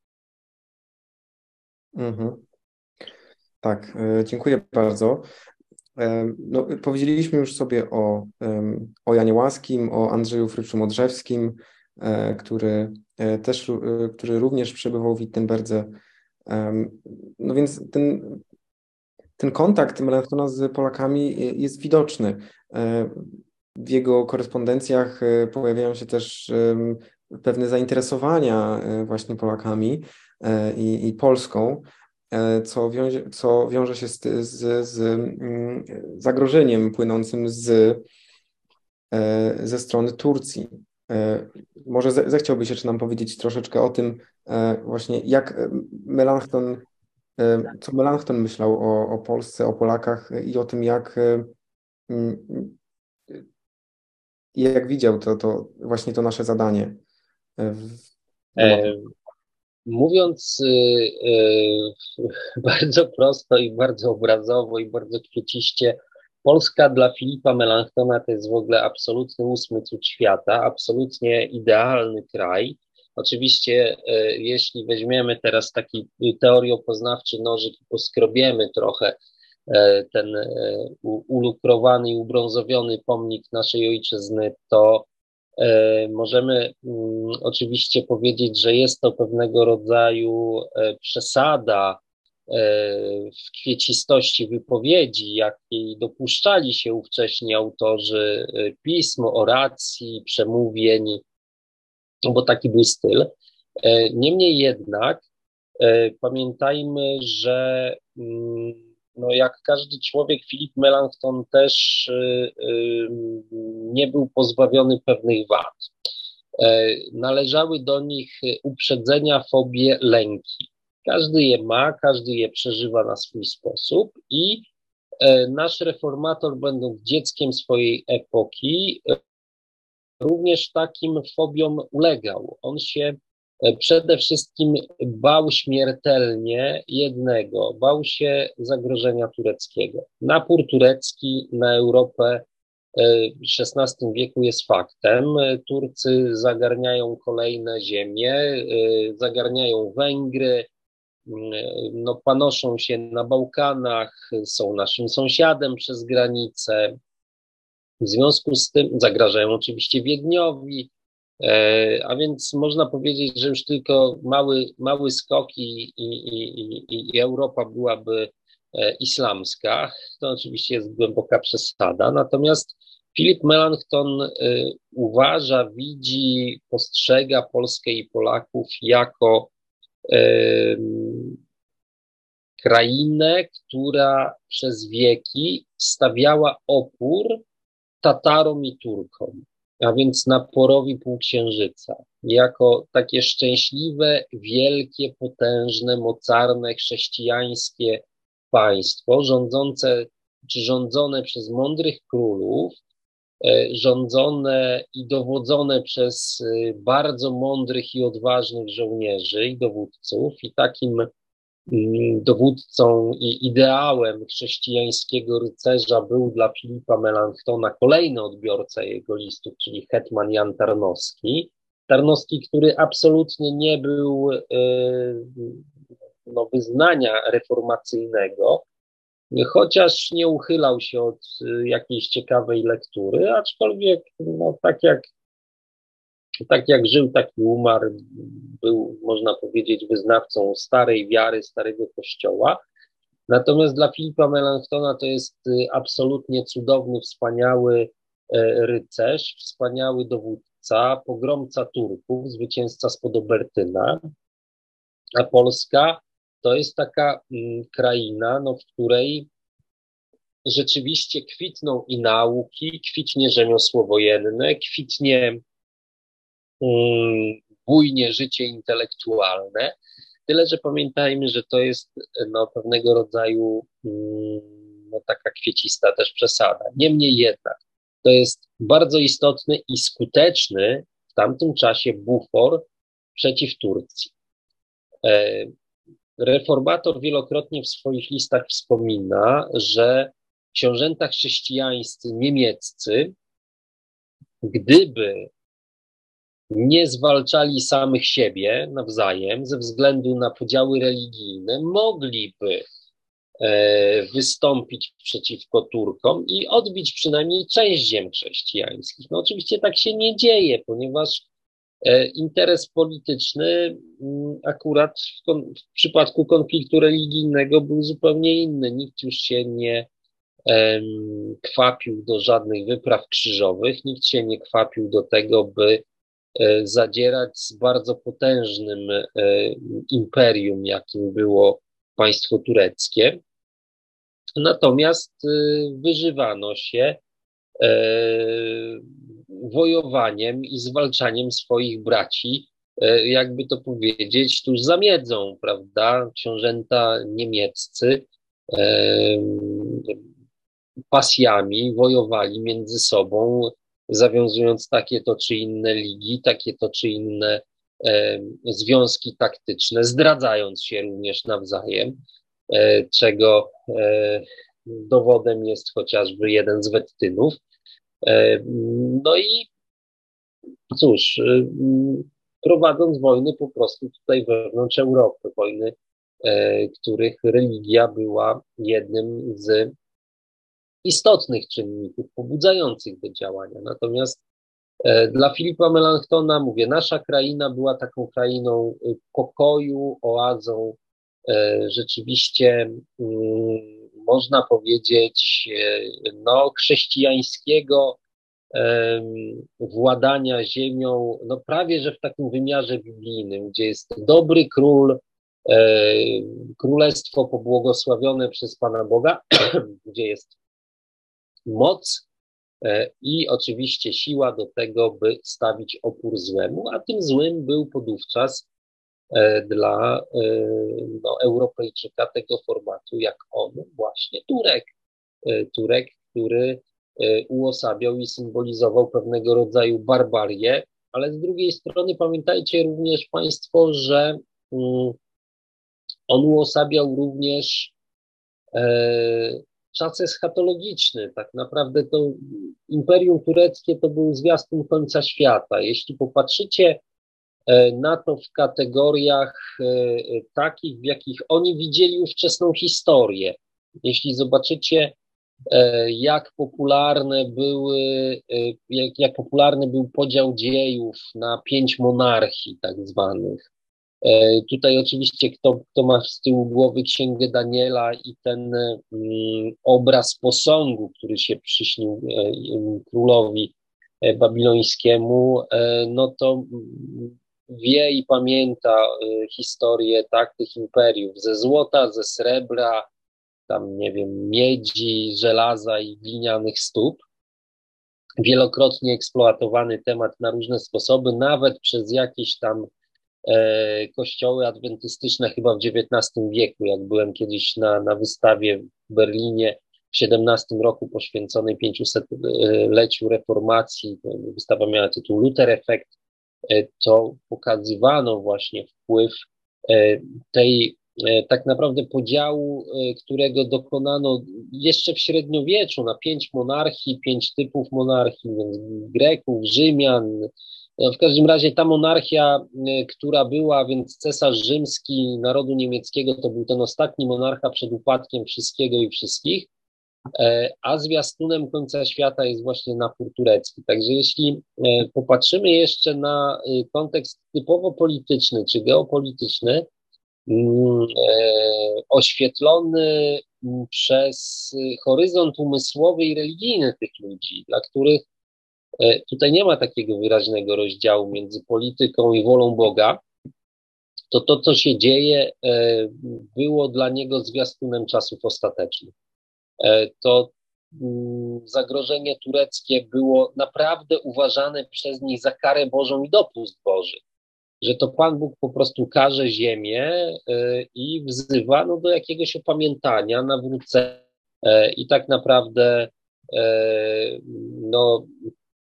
Mhm. Tak, e, dziękuję bardzo. E, no, powiedzieliśmy już sobie o, o Janie Łaskim, o Andrzeju Fryczu-Modrzewskim, e, który też, który również przebywał w Wittenberdze. No więc ten, ten kontakt Melanchtona z Polakami jest widoczny w jego korespondencjach e, pojawiają się też pewne zainteresowania e, właśnie Polakami e, i, i Polską, co wiąże, co wiąże się z, z, z mm, zagrożeniem płynącym z, ze strony Turcji. Może zechciałbyś jeszcze nam powiedzieć troszeczkę o tym właśnie, jak Melanchthon, co Melanchthon myślał o, o Polsce, o Polakach i o tym, jak i jak widział to, to właśnie to nasze zadanie.
E, mówiąc e, e, bardzo prosto i bardzo obrazowo i bardzo kwieciście, Polska dla Filipa Melanchtona to jest w ogóle absolutny ósmy cud świata, absolutnie idealny kraj. Oczywiście, e, jeśli weźmiemy teraz taki teoriopoznawczy nożyk i poskrobiemy trochę ten ulukrowany i ubrązowiony pomnik naszej ojczyzny, to możemy mm, oczywiście powiedzieć, że jest to pewnego rodzaju przesada w kwiecistości wypowiedzi, jakiej dopuszczali się ówcześni autorzy pism, oracji, przemówień, bo taki był styl. E, niemniej jednak e, pamiętajmy, że mm, no jak każdy człowiek, Filip Melanchthon też e, nie był pozbawiony pewnych wad. Należały do nich uprzedzenia, fobie, lęki. Każdy je ma, każdy je przeżywa na swój sposób i nasz reformator, będąc dzieckiem swojej epoki, również takim fobiom ulegał. On się e, przede wszystkim bał śmiertelnie jednego, bał się zagrożenia tureckiego. Napór turecki na Europę e, w XVI wieku jest faktem. Turcy zagarniają kolejne ziemie, e, zagarniają Węgry, no, panoszą się na Bałkanach, są naszym sąsiadem przez granicę, w związku z tym zagrażają oczywiście Wiedniowi, e, a więc można powiedzieć, że już tylko mały, mały skok i, i, i, i Europa byłaby e, islamska. To oczywiście jest głęboka przesada. Natomiast Filip Melanchthon e, uważa, widzi, postrzega Polskę i Polaków jako krainę, która przez wieki stawiała opór Tatarom i Turkom, a więc naporowi półksiężyca, jako takie szczęśliwe, wielkie, potężne, mocarne, chrześcijańskie państwo, rządzące czy rządzone przez mądrych królów, e, rządzone i dowodzone przez e, bardzo mądrych i odważnych żołnierzy i dowódców, i takim dowódcą i ideałem chrześcijańskiego rycerza był dla Filipa Melanchtona kolejny odbiorca jego listów, czyli hetman Jan Tarnowski. Tarnowski, który absolutnie nie był e, no, wyznania reformacyjnego, chociaż nie uchylał się od e, jakiejś ciekawej lektury, aczkolwiek no, tak jak tak jak żył, tak i umarł. Był, można powiedzieć, wyznawcą starej wiary, starego kościoła. Natomiast dla Filipa Melanchtona to jest y, absolutnie cudowny, wspaniały e, rycerz, wspaniały dowódca, pogromca Turków, zwycięzca spod Obertyna. A Polska to jest taka mm, kraina, no, w której rzeczywiście kwitną i nauki, kwitnie rzemiosło wojenne, kwitnie bujnie życie intelektualne. Tyle, że pamiętajmy, że to jest no, pewnego rodzaju mm, no, taka kwiecista też przesada. Niemniej jednak to jest bardzo istotny i skuteczny w tamtym czasie bufor przeciw Turcji. E, reformator wielokrotnie w swoich listach wspomina, że książęta chrześcijańscy niemieccy, gdyby nie zwalczali samych siebie nawzajem ze względu na podziały religijne, mogliby e, wystąpić przeciwko Turkom i odbić przynajmniej część ziem chrześcijańskich. No oczywiście tak się nie dzieje, ponieważ e, interes polityczny mm, akurat w, w przypadku konfliktu religijnego był zupełnie inny. Nikt już się nie kwapił do żadnych wypraw krzyżowych, nikt się nie kwapił do tego, by zadzierać z bardzo potężnym e, imperium, jakim było państwo tureckie. Natomiast e, wyżywano się wojowaniem i zwalczaniem swoich braci, jakby to powiedzieć, tuż za miedzą, prawda? Książęta niemieccy pasjami wojowali między sobą, zawiązując takie to czy inne ligi, takie to czy inne e, związki taktyczne, zdradzając się również nawzajem, e, czego e, dowodem jest chociażby jeden z wettynów. E, no i cóż, e, prowadząc wojny po prostu tutaj wewnątrz Europy, wojny których religia była jednym z istotnych czynników pobudzających do działania. Natomiast dla Filipa Melanchtona, mówię, nasza kraina była taką krainą pokoju, oazą rzeczywiście mm, można powiedzieć, e, no, chrześcijańskiego władania ziemią, no prawie że w takim wymiarze biblijnym, gdzie jest dobry król, e, królestwo pobłogosławione przez Pana Boga, gdzie jest moc e, i oczywiście siła do tego, by stawić opór złemu, a tym złym był podówczas E, dla e, no, Europejczyka tego formatu, jak on, właśnie Turek. Turek, który uosabiał i symbolizował pewnego rodzaju barbarię, ale z drugiej strony pamiętajcie również Państwo, że mm, on uosabiał również czas eschatologiczny. Tak naprawdę to Imperium Tureckie to był zwiastun końca świata. Jeśli popatrzycie E, na to w kategoriach e, takich, w jakich oni widzieli ówczesną historię. Jeśli zobaczycie, e, jak popularne były, jak, jak popularny był podział dziejów na pięć monarchii tak zwanych. Tutaj oczywiście kto, kto ma z tyłu głowy księgę Daniela i ten mm, obraz posągu, który się przyśnił królowi babilońskiemu, no to mm, wie i pamięta historię tak, tych imperiów ze złota, ze srebra, tam nie wiem, miedzi, żelaza i glinianych stóp. Wielokrotnie eksploatowany temat na różne sposoby, nawet przez jakieś tam e, kościoły adwentystyczne chyba w XIX wieku, jak byłem kiedyś na, na wystawie w Berlinie w XVII roku poświęconej 500-leciu reformacji. Wystawa miała tytuł Luther Effect E, to pokazywano właśnie wpływ e, tej e, tak naprawdę podziału, którego dokonano jeszcze w średniowieczu na pięć monarchii, pięć typów monarchii, więc Greków, Rzymian. No, w każdym razie ta monarchia, która była, więc cesarz rzymski narodu niemieckiego, to był ten ostatni monarcha przed upadkiem wszystkiego i wszystkich. E, a zwiastunem końca świata jest właśnie napór turecki. Także jeśli e, popatrzymy jeszcze na e, kontekst typowo polityczny czy geopolityczny, mm, oświetlony mm, przez horyzont umysłowy i religijny tych ludzi, dla których tutaj nie ma takiego wyraźnego rozdziału między polityką i wolą Boga, to to, co się dzieje, było dla niego zwiastunem czasów ostatecznych. E, to mm, zagrożenie tureckie było naprawdę uważane przez nich za karę Bożą i dopust Boży. Że to Pan Bóg po prostu karze ziemię e, i wzywa no, do jakiegoś opamiętania, nawrócenia. E, I tak naprawdę no,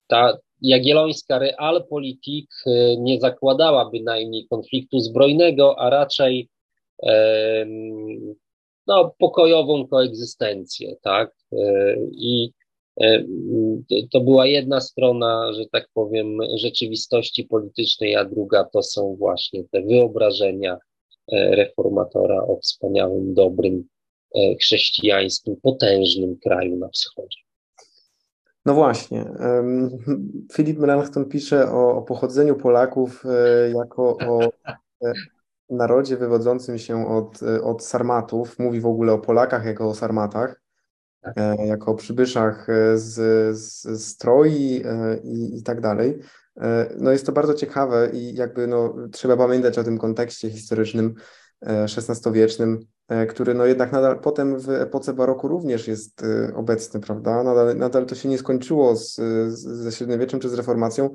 ta jagiellońska realpolitik nie zakładała bynajmniej konfliktu zbrojnego, a raczej no, pokojową koegzystencję, tak? E, I e, to była jedna strona, że tak powiem, rzeczywistości politycznej, a druga to są właśnie te wyobrażenia e, reformatora o wspaniałym, dobrym, chrześcijańskim, potężnym kraju na wschodzie.
No właśnie. Filip Melanchthon pisze o, o pochodzeniu Polaków jako o narodzie wywodzącym się od, od Sarmatów, mówi w ogóle o Polakach jako o Sarmatach, e, jako o przybyszach e, z, z, z Troi e, i, i tak dalej. No jest to bardzo ciekawe i jakby no, trzeba pamiętać o tym kontekście historycznym XVI-wiecznym, który no jednak nadal potem w epoce baroku również jest obecny, prawda? Nadal, nadal to się nie skończyło z, z, ze średniowieczem czy z reformacją,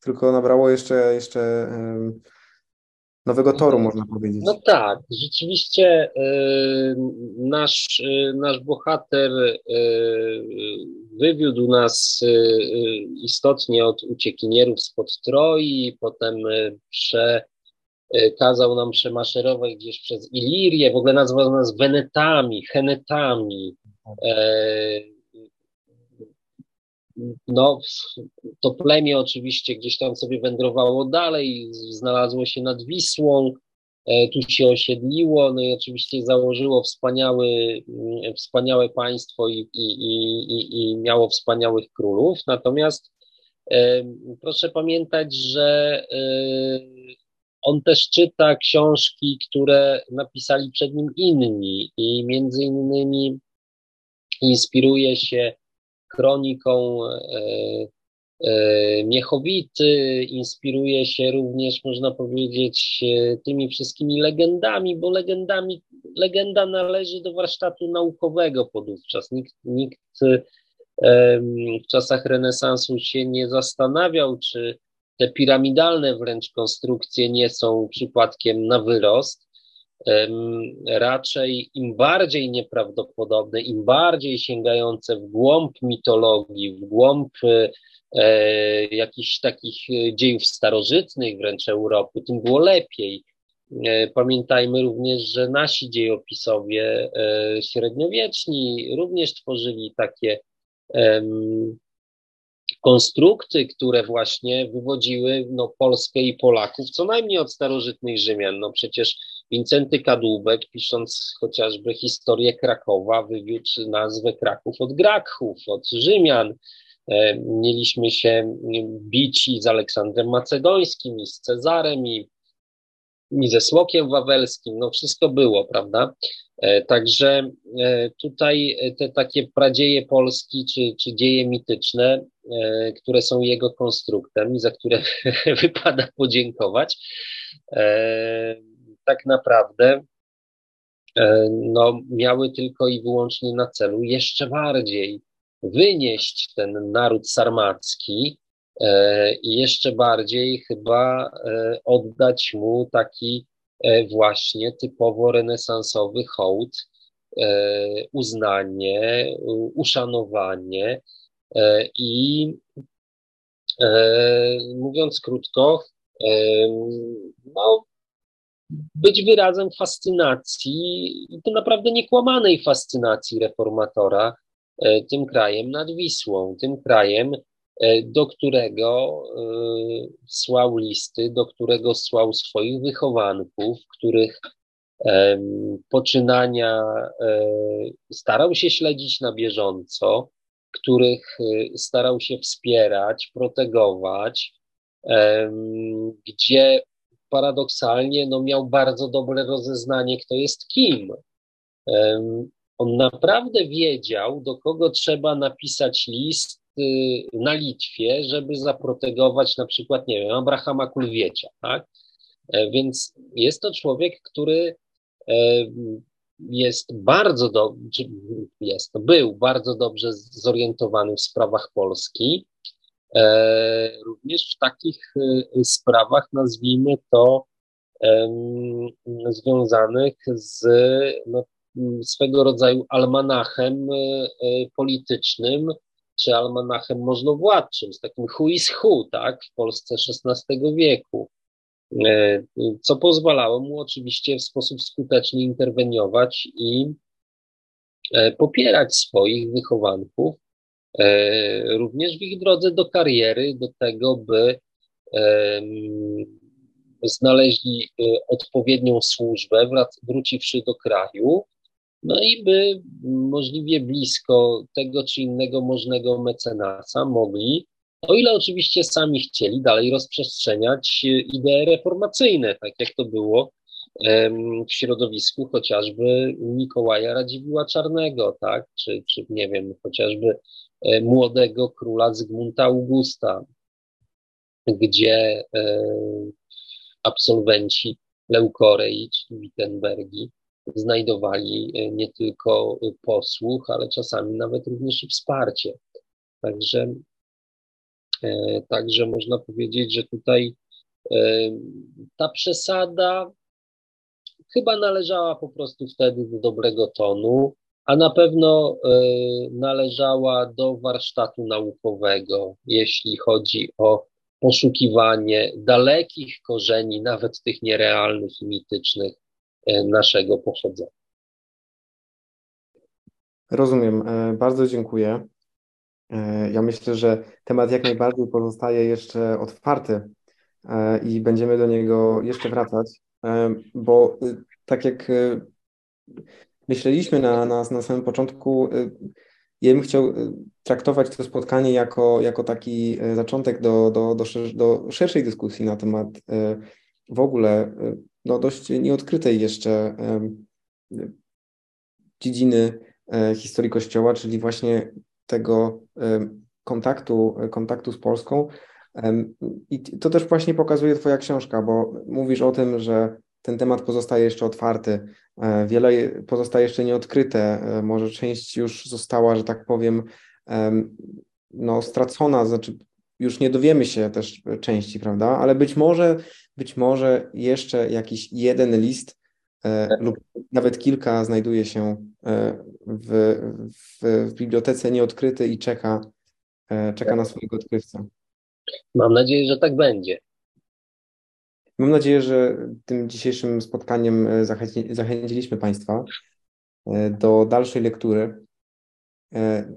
tylko nabrało jeszcze, jeszcze nowego toru, można powiedzieć.
No tak, rzeczywiście y, nasz, y, nasz bohater y, wywiódł nas istotnie od uciekinierów spod Troi, potem przekazał nam przemaszerować gdzieś przez Ilirię, w ogóle nazwał nas Wenetami, Henetami. No, to plemię oczywiście gdzieś tam sobie wędrowało dalej, znalazło się nad Wisłą, tu się osiedliło, no i oczywiście założyło wspaniały, wspaniałe państwo i, i, i, i miało wspaniałych królów. Natomiast proszę pamiętać, że on też czyta książki, które napisali przed nim inni i między innymi inspiruje się kroniką e, e, Miechowity, inspiruje się również, można powiedzieć, e, tymi wszystkimi legendami, bo legendami, legenda należy do warsztatu naukowego podówczas. Nikt, nikt w czasach renesansu się nie zastanawiał, czy te piramidalne wręcz konstrukcje nie są przypadkiem na wyrost. Raczej im bardziej nieprawdopodobne, im bardziej sięgające w głąb mitologii, w głąb e, jakichś takich dziejów starożytnych wręcz Europy, tym było lepiej. E, pamiętajmy również, że nasi dziejopisowie e, średniowieczni również tworzyli takie konstrukty, które właśnie wywodziły no, Polskę i Polaków co najmniej od starożytnych Rzymian. No przecież Wincenty Kadłubek, pisząc chociażby historię Krakowa, wywiódł nazwę Kraków od Grakhów, od Rzymian. E, mieliśmy się bić i z Aleksandrem Macedońskim, i z Cezarem, i, i ze Słokiem Wawelskim. No wszystko było, prawda? E, także e, tutaj te takie pradzieje Polski, czy, czy dzieje mityczne, e, które są jego konstruktem i za które wypada podziękować, tak naprawdę no, miały tylko i wyłącznie na celu jeszcze bardziej wynieść ten naród sarmacki i jeszcze bardziej chyba oddać mu taki E, właśnie typowo renesansowy hołd, e, uznanie, uszanowanie e, i mówiąc krótko, no, być wyrazem fascynacji, to naprawdę niekłamanej fascynacji reformatora tym krajem nad Wisłą, tym krajem, E, do którego e, słał listy, do którego słał swoich wychowanków, których poczynania e, starał się śledzić na bieżąco, których starał się wspierać, protegować, gdzie paradoksalnie no, miał bardzo dobre rozeznanie, kto jest kim. On naprawdę wiedział, do kogo trzeba napisać list, na Litwie, żeby zaprotegować na przykład, nie wiem, Abrahama Kulwiecia, tak? E, więc jest to człowiek, który e, jest bardzo dobrze, jest, był bardzo dobrze zorientowany w sprawach Polski, e, również w takich sprawach, nazwijmy to, związanych z no, swego rodzaju almanachem politycznym, czy almanachem możnowładczym, z takim who is who, tak, w Polsce XVI wieku, e, co pozwalało mu oczywiście w sposób skuteczny interweniować i e, popierać swoich wychowanków, e, również w ich drodze do kariery, do tego, by znaleźli odpowiednią służbę, wróciwszy do kraju, no i by możliwie blisko tego czy innego możnego mecenasa mogli, o ile oczywiście sami chcieli, dalej rozprzestrzeniać idee reformacyjne, tak jak to było w środowisku chociażby Mikołaja Radziwiła Czarnego, tak, czy, czy nie wiem, chociażby e, młodego króla Zygmunta Augusta, gdzie e, absolwenci Leukorei czy Wittenbergi znajdowali e, nie tylko posłuch, ale czasami nawet również i wsparcie. Także, e, także można powiedzieć, że tutaj e, ta przesada chyba należała po prostu wtedy do dobrego tonu, a na pewno należała do warsztatu naukowego, jeśli chodzi o poszukiwanie dalekich korzeni, nawet tych nierealnych i mitycznych, E, naszego pochodzenia.
Rozumiem. E, bardzo dziękuję. E, ja myślę, że temat jak najbardziej pozostaje jeszcze otwarty i będziemy do niego jeszcze wracać. bo tak jak myśleliśmy na, na, na samym początku, ja bym chciał traktować to spotkanie jako, jako taki zaczątek do, do, do, do szerszej dyskusji na temat w ogóle no, dość nieodkrytej jeszcze dziedziny e, historii Kościoła, czyli właśnie tego kontaktu, kontaktu z Polską. I to też właśnie pokazuje Twoja książka, bo mówisz o tym, że ten temat pozostaje jeszcze otwarty, e, wiele pozostaje jeszcze nieodkryte, e, może część już została, że tak powiem, no, stracona, znaczy już nie dowiemy się też części, prawda? Ale być może, być może jeszcze jakiś jeden list e, lub nawet kilka znajduje się e, w, w, w bibliotece nieodkryty i czeka, e, czeka na swojego odkrywcę.
Mam nadzieję, że tak będzie.
Mam nadzieję, że tym dzisiejszym spotkaniem zachęci, zachęciliśmy Państwa do dalszej lektury,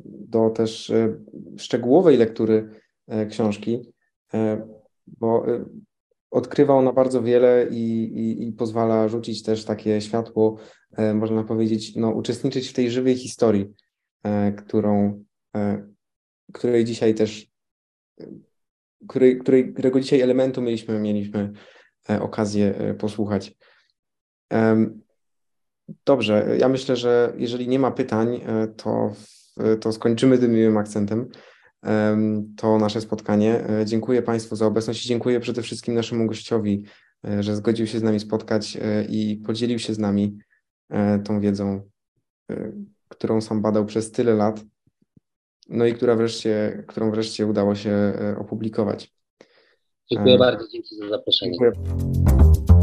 do też szczegółowej lektury E, książki, e, bo e, odkrywa ona bardzo wiele i, i, i, pozwala rzucić też takie światło, można powiedzieć, no, uczestniczyć w tej żywej historii, którą, której dzisiaj też, której, której, którego dzisiaj elementu mieliśmy, mieliśmy okazję posłuchać. Dobrze, ja myślę, że jeżeli nie ma pytań, to, to skończymy tym miłym akcentem to nasze spotkanie. E, dziękuję Państwu za obecność i dziękuję przede wszystkim naszemu gościowi, e, że zgodził się z nami spotkać e, i podzielił się z nami tą wiedzą, którą sam badał przez tyle lat, no i która wreszcie, którą wreszcie udało się opublikować.
Dziękuję bardzo, dzięki za zaproszenie. Dziękuję.